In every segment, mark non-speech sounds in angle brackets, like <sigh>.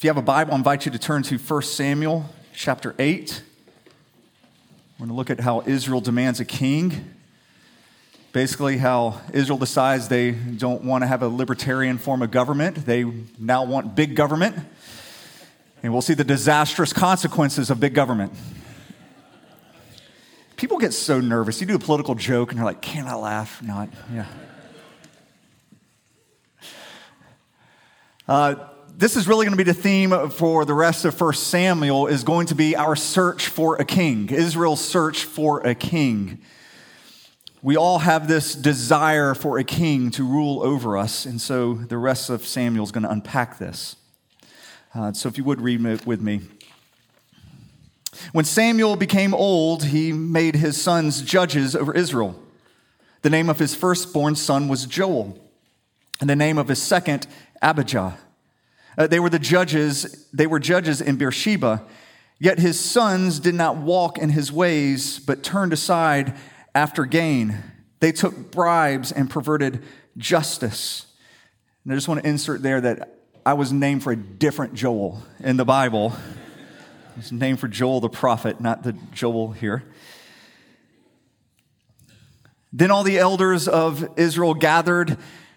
If you have a Bible, I invite you to turn to 1 Samuel chapter 8. We're going to look at how Israel demands a king. Basically, how Israel decides they don't want to have a libertarian form of government. They now want big government. And we'll see the disastrous consequences of big government. People get so nervous. You do a political joke and you're like, can I laugh? Not, yeah. Uh, this is really going to be the theme for the rest of 1 Samuel is going to be our search for a king, Israel's search for a king. We all have this desire for a king to rule over us, and so the rest of Samuel is going to unpack this. Uh, so if you would read with me. When Samuel became old, he made his sons judges over Israel. The name of his firstborn son was Joel, and the name of his second, Abijah. Uh, they were the judges, they were judges in Beersheba. Yet his sons did not walk in his ways, but turned aside after gain. They took bribes and perverted justice. And I just want to insert there that I was named for a different Joel in the Bible. It's named for Joel the prophet, not the Joel here. Then all the elders of Israel gathered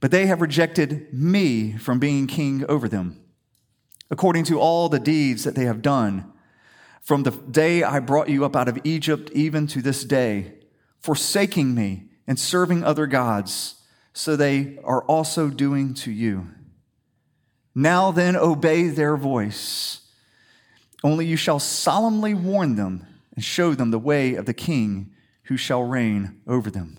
but they have rejected me from being king over them, according to all the deeds that they have done. From the day I brought you up out of Egypt, even to this day, forsaking me and serving other gods, so they are also doing to you. Now then, obey their voice. Only you shall solemnly warn them and show them the way of the king who shall reign over them.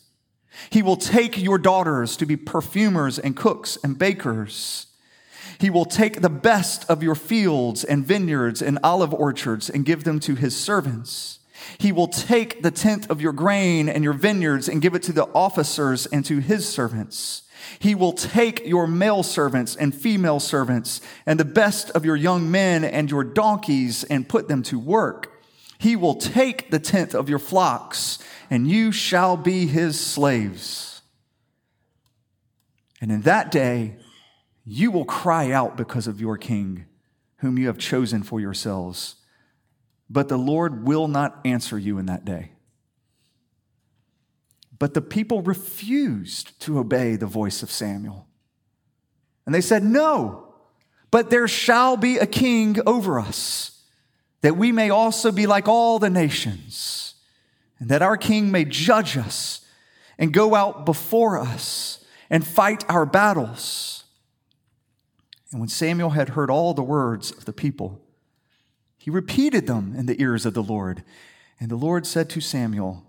He will take your daughters to be perfumers and cooks and bakers. He will take the best of your fields and vineyards and olive orchards and give them to his servants. He will take the tenth of your grain and your vineyards and give it to the officers and to his servants. He will take your male servants and female servants and the best of your young men and your donkeys and put them to work. He will take the tenth of your flocks and you shall be his slaves. And in that day, you will cry out because of your king, whom you have chosen for yourselves. But the Lord will not answer you in that day. But the people refused to obey the voice of Samuel. And they said, No, but there shall be a king over us, that we may also be like all the nations and that our King may judge us and go out before us and fight our battles. And when Samuel had heard all the words of the people, he repeated them in the ears of the Lord. And the Lord said to Samuel,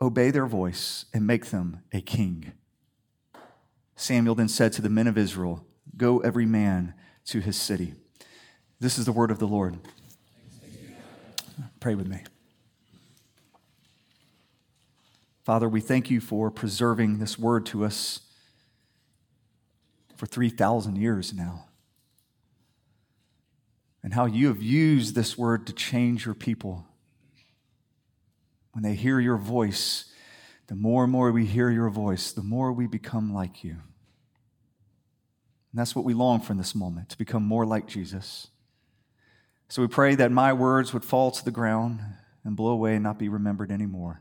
Obey their voice and make them a king. Samuel then said to the men of Israel, Go every man to his city. This is the word of the Lord. Pray with me. Father, we thank you for preserving this word to us for 3,000 years now. And how you have used this word to change your people. When they hear your voice, the more and more we hear your voice, the more we become like you. And that's what we long for in this moment, to become more like Jesus. So we pray that my words would fall to the ground and blow away and not be remembered anymore.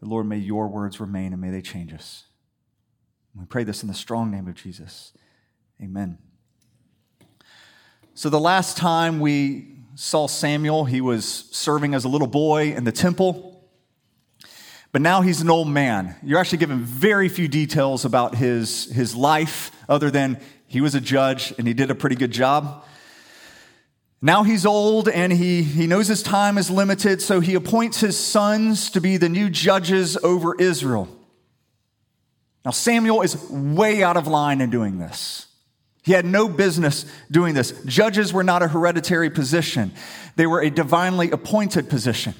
But Lord, may your words remain and may they change us. We pray this in the strong name of Jesus. Amen. So, the last time we saw Samuel, he was serving as a little boy in the temple. But now he's an old man. You're actually given very few details about his, his life, other than he was a judge and he did a pretty good job. Now he's old and he, he knows his time is limited, so he appoints his sons to be the new judges over Israel. Now, Samuel is way out of line in doing this. He had no business doing this. Judges were not a hereditary position, they were a divinely appointed position.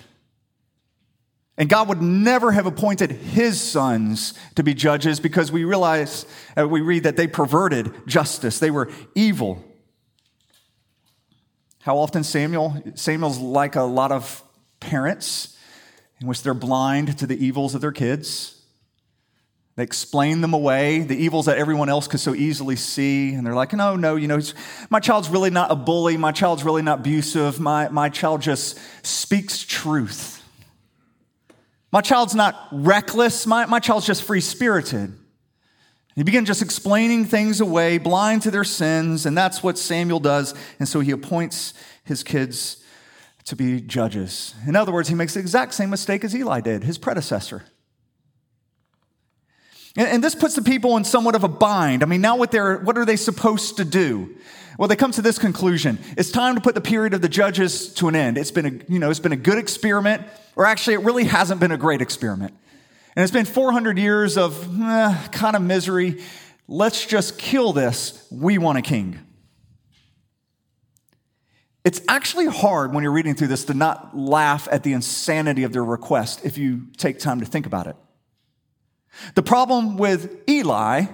And God would never have appointed his sons to be judges because we realize, uh, we read that they perverted justice. They were evil. How often Samuel, Samuel's like a lot of parents in which they're blind to the evils of their kids. They explain them away, the evils that everyone else could so easily see. And they're like, no, no, you know, my child's really not a bully. My child's really not abusive. My, my child just speaks truth. My child's not reckless. My, my child's just free spirited. He begin just explaining things away, blind to their sins, and that's what Samuel does. And so he appoints his kids to be judges. In other words, he makes the exact same mistake as Eli did, his predecessor. And, and this puts the people in somewhat of a bind. I mean, now what, they're, what are they supposed to do? Well, they come to this conclusion. It's time to put the period of the judges to an end. It's been a, you know, it's been a good experiment, or actually, it really hasn't been a great experiment. And it's been 400 years of eh, kind of misery. Let's just kill this. We want a king. It's actually hard when you're reading through this to not laugh at the insanity of their request if you take time to think about it. The problem with Eli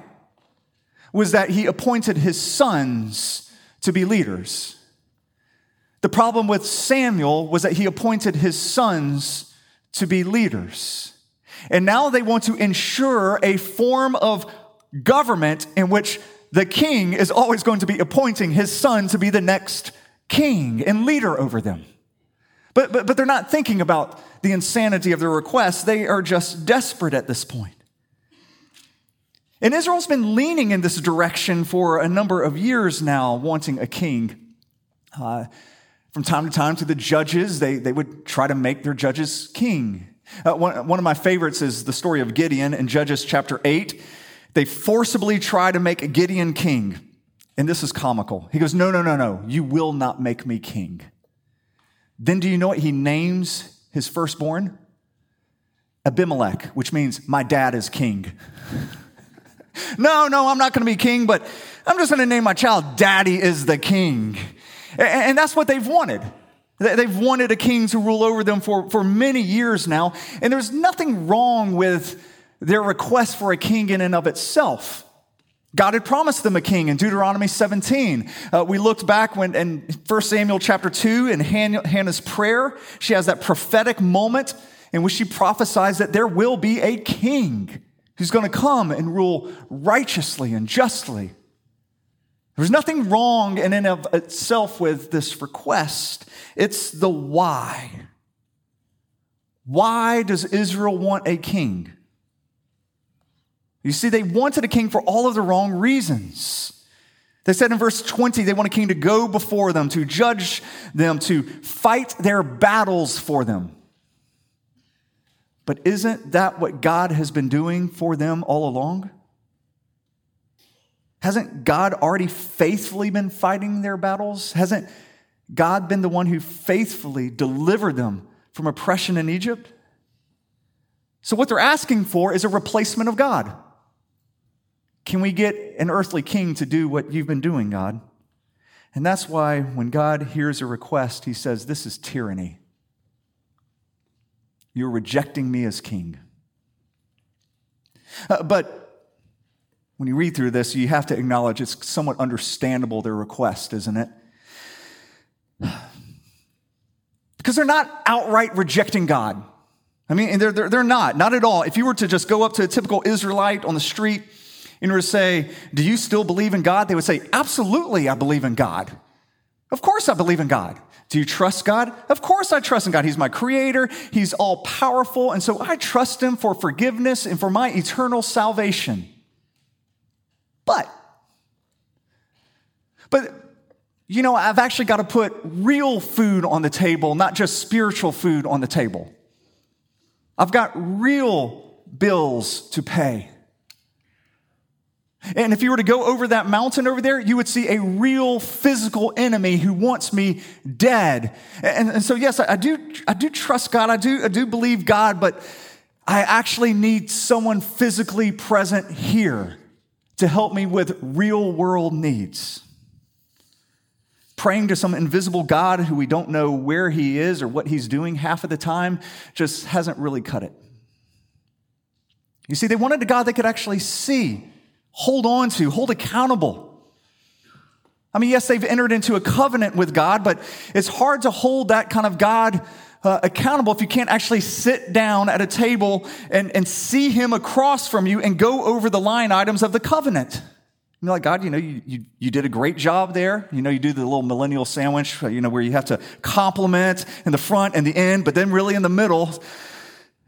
was that he appointed his sons to be leaders. The problem with Samuel was that he appointed his sons to be leaders. And now they want to ensure a form of government in which the king is always going to be appointing his son to be the next king and leader over them. But, but, but they're not thinking about the insanity of their request. They are just desperate at this point. And Israel's been leaning in this direction for a number of years now, wanting a king. Uh, from time to time, to the judges, they, they would try to make their judges king. Uh, one, one of my favorites is the story of Gideon in Judges chapter 8. They forcibly try to make Gideon king. And this is comical. He goes, No, no, no, no, you will not make me king. Then do you know what he names his firstborn? Abimelech, which means my dad is king. <laughs> No, no, I'm not going to be king, but I'm just going to name my child Daddy is the king. And that's what they've wanted. They've wanted a king to rule over them for, for many years now. And there's nothing wrong with their request for a king in and of itself. God had promised them a king in Deuteronomy 17. Uh, we looked back when in 1 Samuel chapter 2 in Hannah's prayer, she has that prophetic moment in which she prophesies that there will be a king who's going to come and rule righteously and justly. There's nothing wrong in and of itself with this request. It's the why. Why does Israel want a king? You see, they wanted a king for all of the wrong reasons. They said in verse 20, they want a king to go before them, to judge them, to fight their battles for them. But isn't that what God has been doing for them all along? Hasn't God already faithfully been fighting their battles? Hasn't God been the one who faithfully delivered them from oppression in Egypt? So, what they're asking for is a replacement of God. Can we get an earthly king to do what you've been doing, God? And that's why when God hears a request, he says, This is tyranny. You're rejecting me as king. Uh, but when you read through this, you have to acknowledge it's somewhat understandable, their request, isn't it? <sighs> Because they're not outright rejecting God. I mean, they're, they're, they're not, not at all. If you were to just go up to a typical Israelite on the street and were to say, Do you still believe in God? They would say, Absolutely, I believe in God. Of course, I believe in God. Do you trust God? Of course, I trust in God. He's my creator, He's all powerful, and so I trust Him for forgiveness and for my eternal salvation. But, but you know, I've actually got to put real food on the table, not just spiritual food on the table. I've got real bills to pay. And if you were to go over that mountain over there, you would see a real physical enemy who wants me dead. And, and so, yes, I, I, do, I do trust God. I do, I do believe God, but I actually need someone physically present here to help me with real world needs. Praying to some invisible God who we don't know where he is or what he's doing half of the time just hasn't really cut it. You see, they wanted a God they could actually see hold on to, hold accountable. I mean, yes, they've entered into a covenant with God, but it's hard to hold that kind of God uh, accountable if you can't actually sit down at a table and, and see Him across from you and go over the line items of the covenant. You're like, God, you know, you, you, you did a great job there. You know, you do the little millennial sandwich, you know, where you have to compliment in the front and the end, but then really in the middle.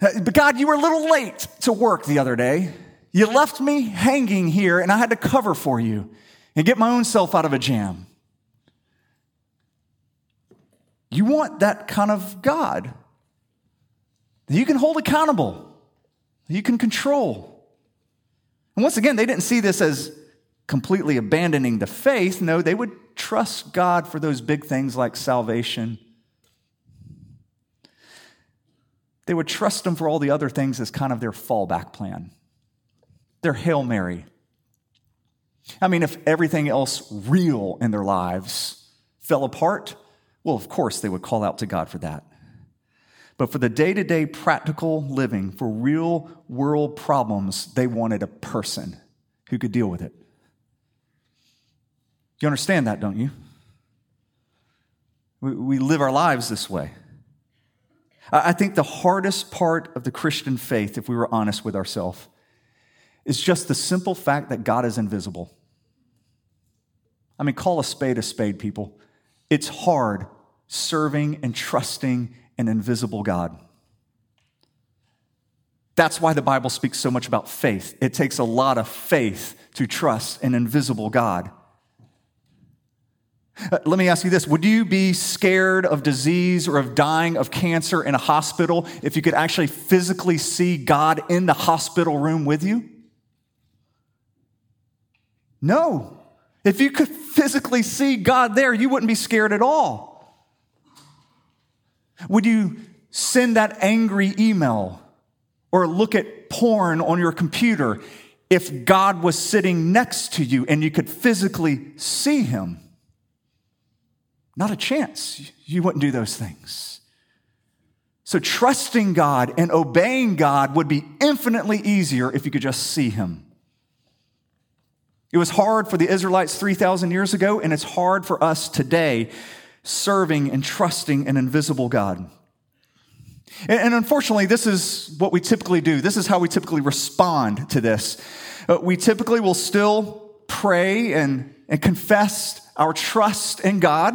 But God, you were a little late to work the other day. You left me hanging here and I had to cover for you and get my own self out of a jam. You want that kind of God that you can hold accountable, that you can control. And once again, they didn't see this as completely abandoning the faith. No, they would trust God for those big things like salvation. They would trust Him for all the other things as kind of their fallback plan their Hail Mary. I mean, if everything else real in their lives fell apart, well, of course they would call out to God for that. But for the day to day practical living, for real world problems, they wanted a person who could deal with it. You understand that, don't you? We, live our lives this way. I think the hardest part of the Christian faith, if we were honest with ourselves, is just the simple fact that God is invisible. I mean, call a spade a spade, people. It's hard serving and trusting an invisible God. That's why the Bible speaks so much about faith. It takes a lot of faith to trust an invisible God. Uh, let me ask you this Would you be scared of disease or of dying of cancer in a hospital if you could actually physically see God in the hospital room with you? No. If you could physically see God there, you wouldn't be scared at all. Would you send that angry email or look at porn on your computer if God was sitting next to you and you could physically see him? Not a chance. You wouldn't do those things. So, trusting God and obeying God would be infinitely easier if you could just see him. It was hard for the Israelites 3,000 years ago, and it's hard for us today serving and trusting an invisible God. And, unfortunately, this is what we typically do. This is how we typically respond to this. Uh, we typically will still pray and, and confess our trust in God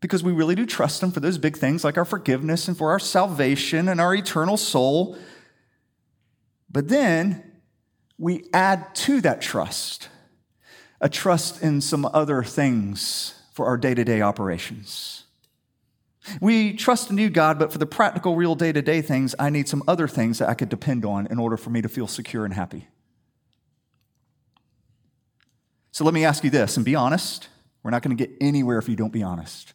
because we really do trust Him for those big things like our forgiveness and for our salvation and our eternal soul. But then we add to that trust a trust in some other things for our day to day operations. We trust in you, God, but for the practical, real day to day things, I need some other things that I could depend on in order for me to feel secure and happy. So let me ask you this, and be honest. We're not going to get anywhere if you don't be honest.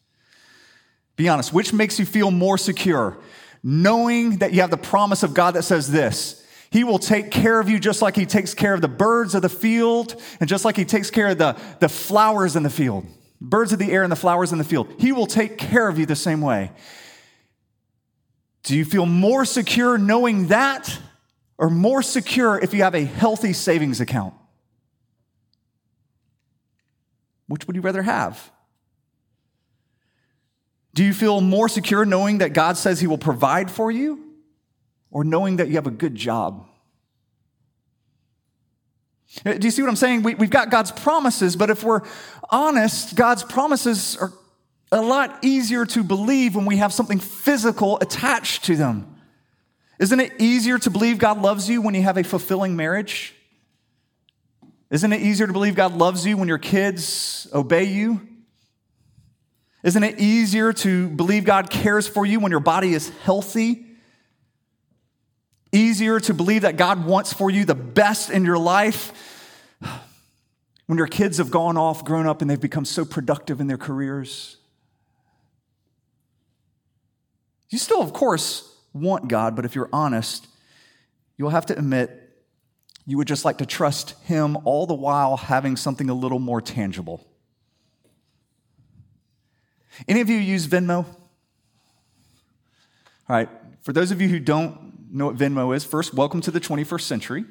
Be honest. Which makes you feel more secure? Knowing that you have the promise of God that says this he will take care of you just like He takes care of the birds of the field and just like He takes care of the, the flowers in the field, birds of the air and the flowers in the field. He will take care of you the same way. Do you feel more secure knowing that or more secure if you have a healthy savings account? Which would you rather have? Do you feel more secure knowing that God says He will provide for you? Or knowing that you have a good job. Uh, do you see what I'm saying? We, have got God's promises, but if we're honest, God's promises are a lot easier to believe when we have something physical attached to them. Isn't it easier to believe God loves you when you have a fulfilling marriage? Isn't it easier to believe God loves you when your kids obey you Isn't it easier to believe God cares for you when your body is healthy? Easier to believe that God wants for you the best in your life when your kids have gone off, grown up, and they've become so productive in their careers? You still, of course, want God, but if you're honest, you'll have to admit you would just like to trust Him all the while having something a little more tangible. Any of you use Venmo? All right, for those of you who don't know what Venmo is, first, welcome to the 21st century.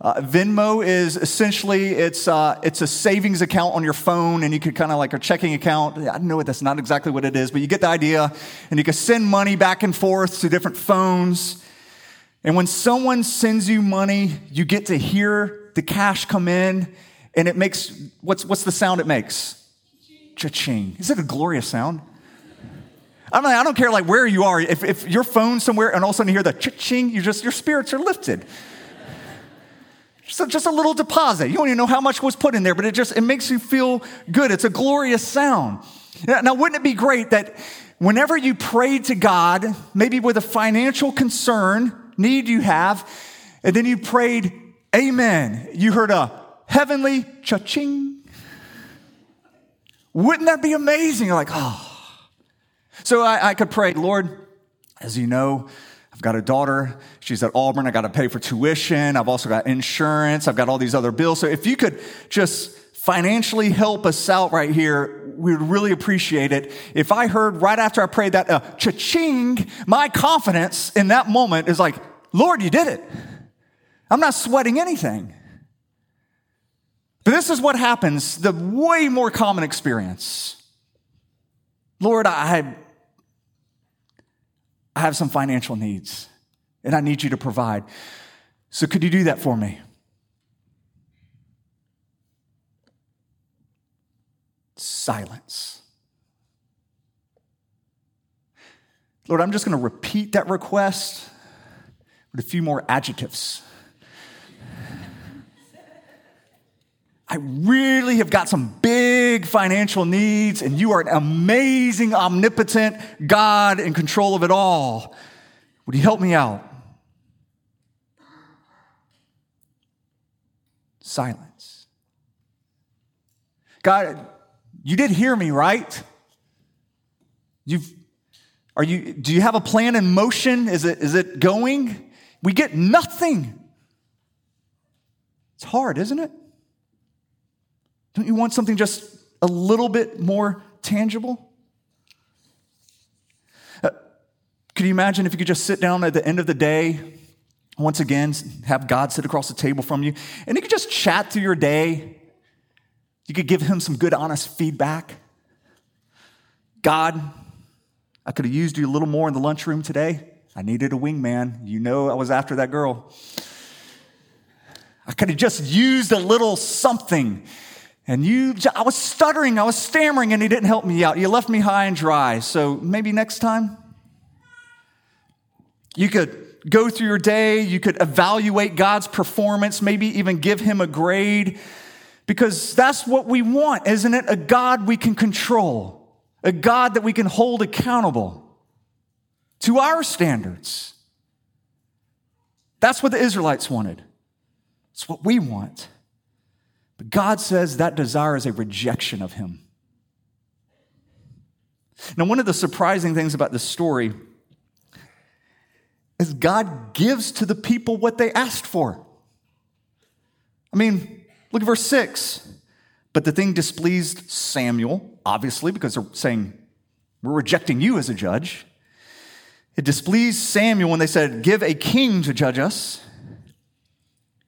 Uh, Venmo is essentially it's uh, it's a savings account on your phone, and you could kind of like a checking account. I know that's not exactly what it is, but you get the idea. And you can send money back and forth to different phones. And when someone sends you money, you get to hear the cash come in, and it makes what's what's the sound it makes? Cha-ching. Is it a glorious sound? I mean, I don't care like where you are. If, if your phone's somewhere and all of a sudden you hear the cha-ching, you just your spirits are lifted. Just a, just a little deposit. You don't even know how much was put in there, but it just it makes you feel good. It's a glorious sound. Now, wouldn't it be great that whenever you prayed to God, maybe with a financial concern, need you have, and then you prayed, Amen, you heard a heavenly cha-ching wouldn't that be amazing? You're like, oh. So I, I could pray, Lord, as you know, I've got a daughter. She's at Auburn. I got to pay for tuition. I've also got insurance. I've got all these other bills. So if you could just financially help us out right here, we would really appreciate it. If I heard right after I prayed that, uh, cha-ching, my confidence in that moment is like, Lord, you did it. I'm not sweating anything. But this is what happens, the way more common experience. Lord, I, I have some financial needs and I need you to provide. So could you do that for me? Silence. Lord, I'm just going to repeat that request with a few more adjectives. I really have got some big financial needs, and you are an amazing, omnipotent God in control of it all. Would you help me out? Silence. God, you did hear me, right? You've, are you, do you have a plan in motion? Is it, is it going? We get nothing. It's hard, isn't it? Don't you want something just a little bit more tangible? Uh, could you imagine if you could just sit down at the end of the day, once again, have God sit across the table from you, and you could just chat through your day? You could give him some good, honest feedback. God, I could have used you a little more in the lunchroom today. I needed a wingman. You know, I was after that girl. I could have just used a little something. And you, I was stuttering, I was stammering, and he didn't help me out. You left me high and dry. So maybe next time? You could go through your day, you could evaluate God's performance, maybe even give him a grade, because that's what we want, isn't it? A God we can control, a God that we can hold accountable to our standards. That's what the Israelites wanted. It's what we want. God says that desire is a rejection of Him. Now, one of the surprising things about this story is God gives to the people what they asked for. I mean, look at verse 6. But the thing displeased Samuel, obviously, because they're saying, We're rejecting you as a judge. It displeased Samuel when they said, Give a king to judge us.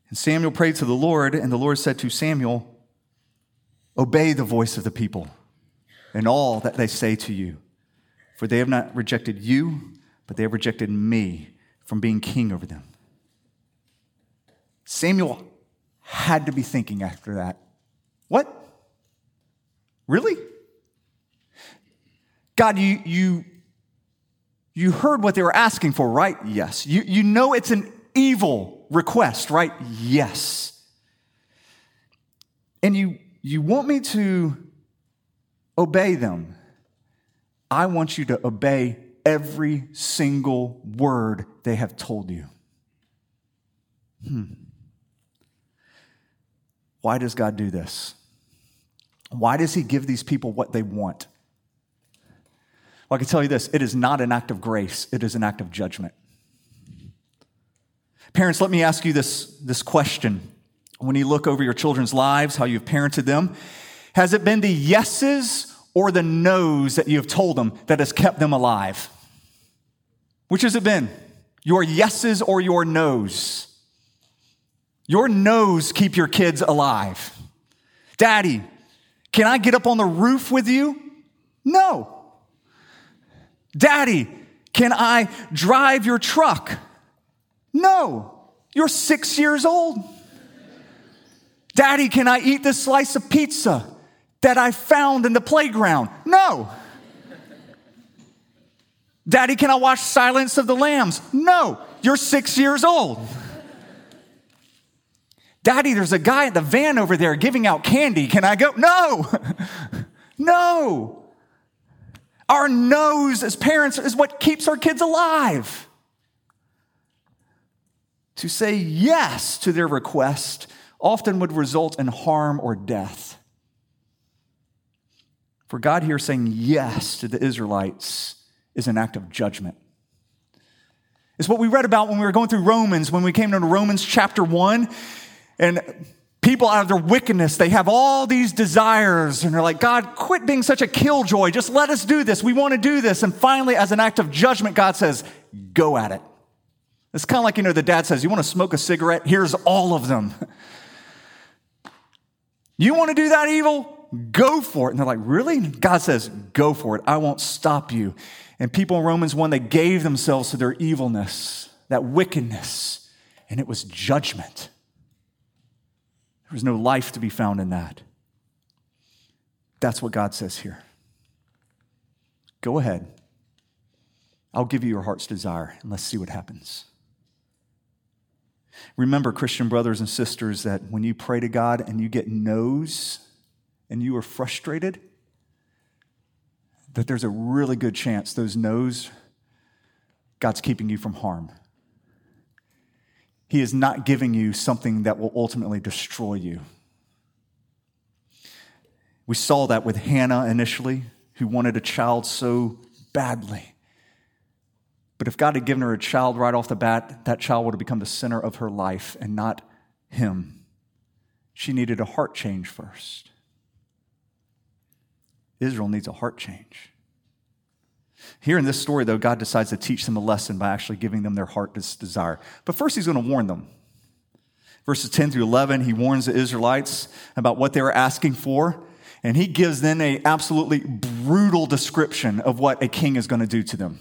And Samuel prayed to the Lord, and the Lord said to Samuel, Obey the voice of the people and all that they say to you, for they have not rejected you, but they have rejected me from being king over them. Samuel had to be thinking after that, What? Really? God, you, you, you heard what they were asking for, right? Yes. You, you know it's an evil request, right? Yes. And you, you want me to obey them. I want you to obey every single word they have told you. Hmm. Why does God do this? Why does He give these people what they want? Well, I can tell you this it is not an act of grace, it is an act of judgment. Parents, let me ask you this, this question. When you look over your children's lives, how you've parented them, has it been the yeses or the no's that you have told them that has kept them alive? Which has it been? Your yeses or your no's? Your no's keep your kids alive. Daddy, can I get up on the roof with you? No. Daddy, can I drive your truck? No. You're six years old. Daddy, can I eat this slice of pizza that I found in the playground? No. Daddy, can I watch Silence of the Lambs? No. You're six years old. Daddy, there's a guy at the van over there giving out candy. Can I go? No. <laughs> no. Our no's as parents is what keeps our kids alive. To say yes to their request often would result in harm or death. For God here saying yes to the Israelites is an act of judgment. It's what we read about when we were going through Romans, when we came to Romans chapter 1. And people out of their wickedness, they have all these desires, and they're like, God, quit being such a killjoy. Just let us do this. We want to do this. And finally, as an act of judgment, God says, go at it. It's kind of like, you know, the dad says, You want to smoke a cigarette? Here's all of them. <laughs> You want to do that evil? Go for it. And they're like, Really? God says, Go for it. I won't stop you. And people in Romans 1, they gave themselves to their evilness, that wickedness, and it was judgment. There was no life to be found in that. That's what God says here. Go ahead. I'll give you your heart's desire, and let's see what happens. Remember, Christian brothers and sisters, that when you pray to God and you get no's and you are frustrated, that there's a really good chance those no's, God's keeping you from harm. He is not giving you something that will ultimately destroy you. We saw that with Hannah initially, who wanted a child so badly. But if God had given her a child right off the bat, that child would have become the center of her life and not him. She needed a heart change first. Israel needs a heart change. Here in this story, though, God decides to teach them a lesson by actually giving them their heart's desire. But first, he's going to warn them. Verses 10 through 11, he warns the Israelites about what they were asking for, and he gives them a absolutely brutal description of what a king is going to do to them.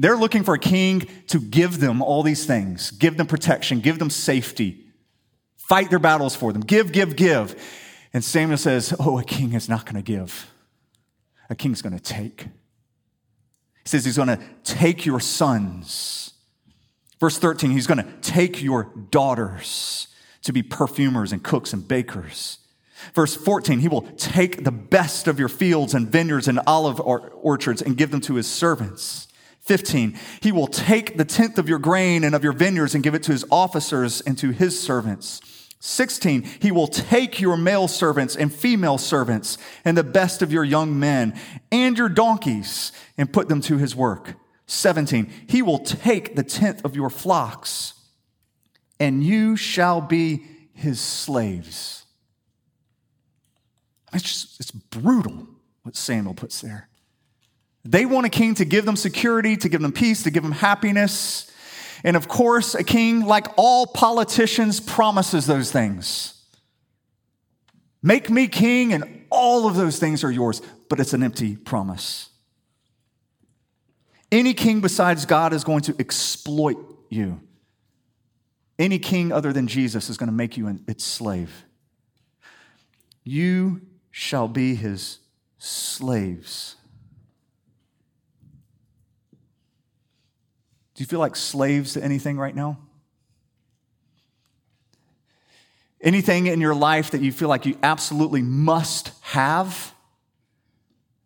They're looking for a king to give them all these things, give them protection, give them safety, fight their battles for them, give, give, give. And Samuel says, Oh, a king is not going to give, a king's going to take. He says he's going to take your sons. Verse 13, he's going to take your daughters to be perfumers and cooks and bakers. Verse 14, he will take the best of your fields and vineyards and olive orchards and give them to his servants. 15, he will take the tenth of your grain and of your vineyards and give it to his officers and to his servants. 16, he will take your male servants and female servants and the best of your young men and your donkeys and put them to his work. 17, he will take the tenth of your flocks and you shall be his slaves. It's just, it's brutal what Samuel puts there. They want a king to give them security, to give them peace, to give them happiness. And of course, a king, like all politicians, promises those things. Make me king, and all of those things are yours, but it's an empty promise. Any king besides God is going to exploit you. Any king other than Jesus is going to make you an, its slave. You shall be his slaves. Do you feel like slaves to anything right now? Anything in your life that you feel like you absolutely must have?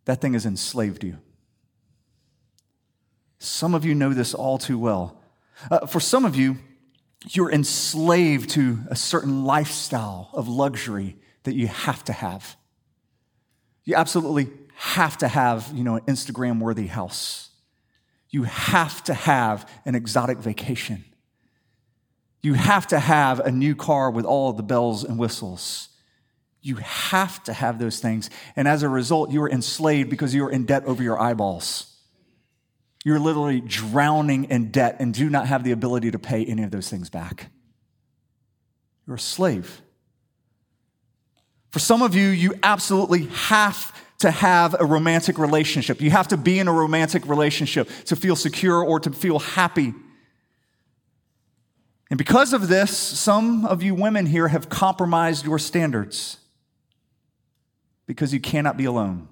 that thing has enslaved you. Some of you know this all too well. Uh, for some of you, you're enslaved to a certain lifestyle of luxury that you have to have. You absolutely have to have, you know, an Instagram worthy house. You have to have an exotic vacation. You have to have a new car with all the bells and whistles. You have to have those things. And as a result, you are enslaved because you are in debt over your eyeballs. You're literally drowning in debt and do not have the ability to pay any of those things back. You're a slave. For some of you, you absolutely have to have a romantic relationship. You have to be in a romantic relationship to feel secure or to feel happy. And because of this, some of you women here have compromised your standards because you cannot be alone.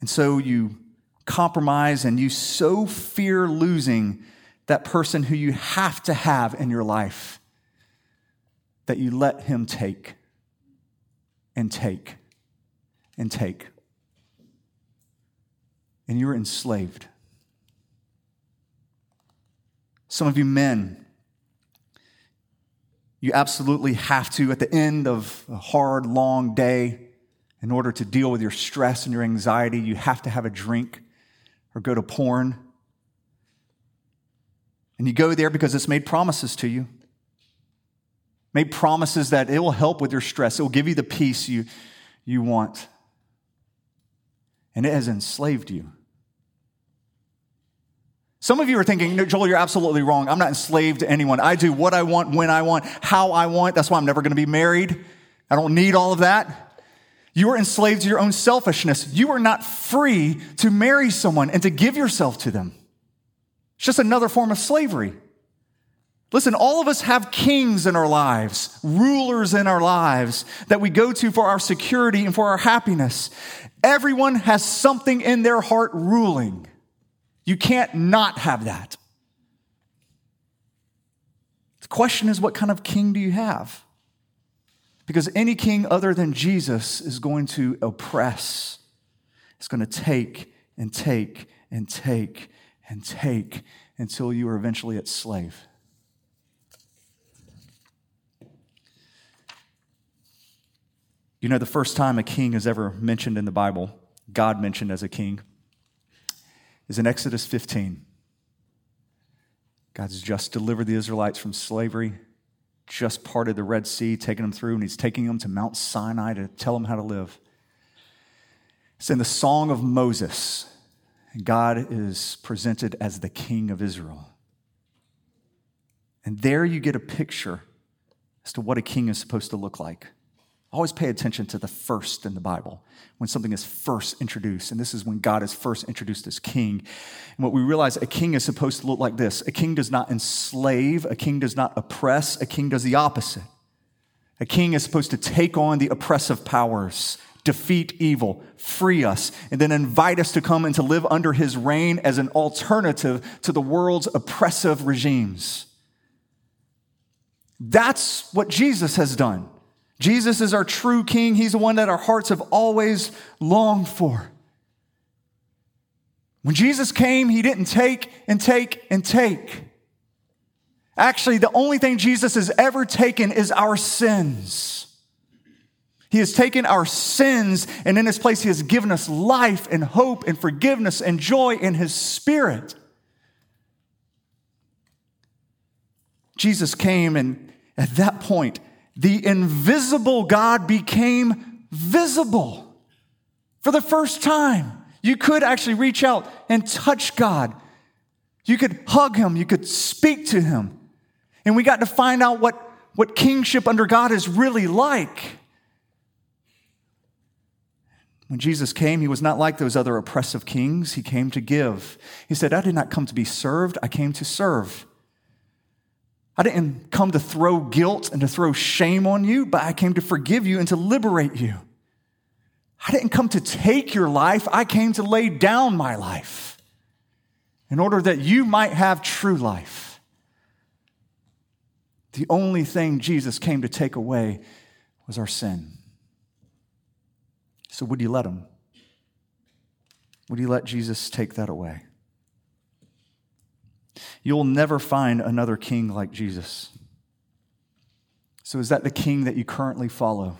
And so you compromise and you so fear losing that person who you have to have in your life that you let him take and take and take. And you're enslaved. Some of you men, you absolutely have to, at the end of a hard, long day, in order to deal with your stress and your anxiety, you have to have a drink or go to porn. And you go there because it's made promises to you. Made promises that it will help with your stress. It will give you the peace you, you want. And it has enslaved you. Some of you are thinking, no, Joel, you're absolutely wrong. I'm not enslaved to anyone. I do what I want, when I want, how I want. That's why I'm never going to be married. I don't need all of that. You are enslaved to your own selfishness. You are not free to marry someone and to give yourself to them. It's just another form of slavery. Listen, all of us have kings in our lives, rulers in our lives that we go to for our security and for our happiness. Everyone has something in their heart ruling. You can't not have that. The question is, what kind of king do you have? Because any king other than Jesus is going to oppress, it's going to take and take and take and take until you are eventually its slave. You know, the first time a king is ever mentioned in the Bible, God mentioned as a king, is in Exodus 15. God's just delivered the Israelites from slavery just parted the Red Sea, taking them through, and he's taking them to Mount Sinai to tell them how to live. It's in the Song of Moses. God is presented as the King of Israel. And there you get a picture as to what a king is supposed to look like. Always pay attention to the first in the Bible when something is first introduced. And this is when God is first introduced as king. And what we realize a king is supposed to look like this a king does not enslave, a king does not oppress, a king does the opposite. A king is supposed to take on the oppressive powers, defeat evil, free us, and then invite us to come and to live under his reign as an alternative to the world's oppressive regimes. That's what Jesus has done. Jesus is our true king. He's the one that our hearts have always longed for. When Jesus came, he didn't take and take and take. Actually, the only thing Jesus has ever taken is our sins. He has taken our sins, and in his place, he has given us life and hope and forgiveness and joy in his spirit. Jesus came, and at that point, the invisible God became visible for the first time. You could actually reach out and touch God. You could hug him, you could speak to him. And we got to find out what, what kingship under God is really like. When Jesus came, he was not like those other oppressive kings. He came to give. He said, I did not come to be served, I came to serve. I didn't come to throw guilt and to throw shame on you, but I came to forgive you and to liberate you. I didn't come to take your life, I came to lay down my life in order that you might have true life. The only thing Jesus came to take away was our sin. So, would you let him? Would you let Jesus take that away? You'll never find another king like Jesus. So, is that the king that you currently follow?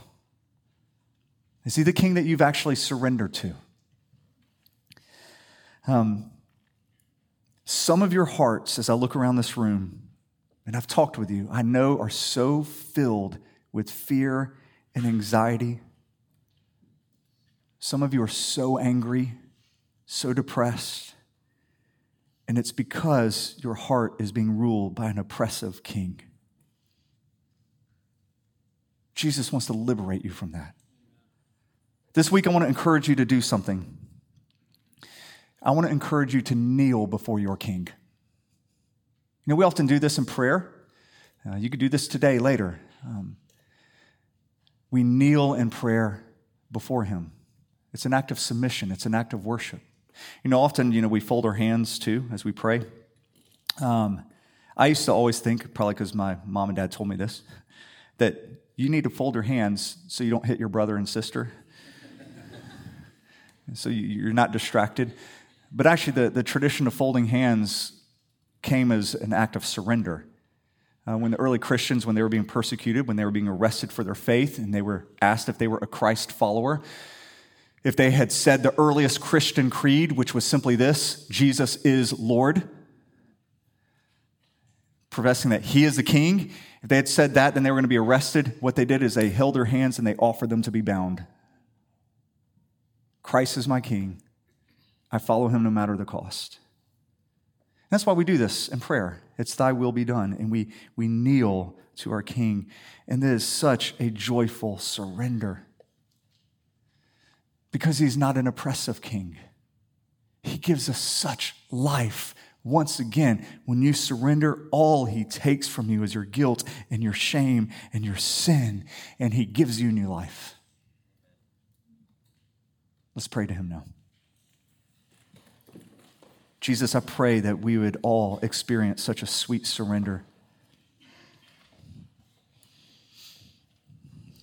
Is he the king that you've actually surrendered to? Um, some of your hearts, as I look around this room, and I've talked with you, I know are so filled with fear and anxiety. Some of you are so angry, so depressed, and it's because your heart is being ruled by an oppressive king. Jesus wants to liberate you from that. This week, I want to encourage you to do something. I want to encourage you to kneel before your king. You know, we often do this in prayer. Uh, you could do this today, later. Um, we kneel in prayer before him. It's an act of submission, it's an act of worship. You know, often, you know, we fold our hands too as we pray. Um, I used to always think, probably because my mom and dad told me this, that you need to fold your hands so you don't hit your brother and sister. <laughs> so you're not distracted. But actually, the, the tradition of folding hands came as an act of surrender. Uh, when the early Christians, when they were being persecuted, when they were being arrested for their faith, and they were asked if they were a Christ follower, if they had said the earliest Christian creed, which was simply this Jesus is Lord, professing that He is the King, if they had said that, then they were going to be arrested. What they did is they held their hands and they offered them to be bound. Christ is my King. I follow Him no matter the cost. That's why we do this in prayer. It's thy will be done. And we, we kneel to our King. And this is such a joyful surrender because he's not an oppressive king. He gives us such life. Once again, when you surrender, all he takes from you is your guilt and your shame and your sin, and he gives you new life. Let's pray to him now. Jesus, I pray that we would all experience such a sweet surrender.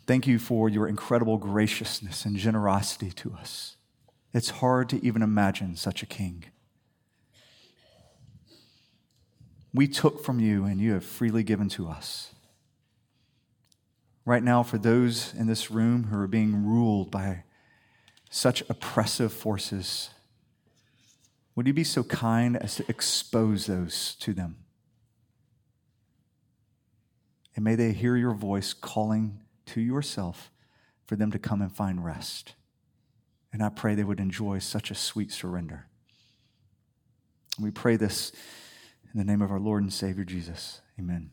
Thank you for your incredible graciousness and generosity to us. It's hard to even imagine such a king. We took from you and you have freely given to us. Right now, for those in this room who are being ruled by such oppressive forces, would you be so kind as to expose those to them? And may they hear your voice calling to yourself for them to come and find rest. And I pray they would enjoy such a sweet surrender. We pray this in the name of our Lord and Savior Jesus. Amen.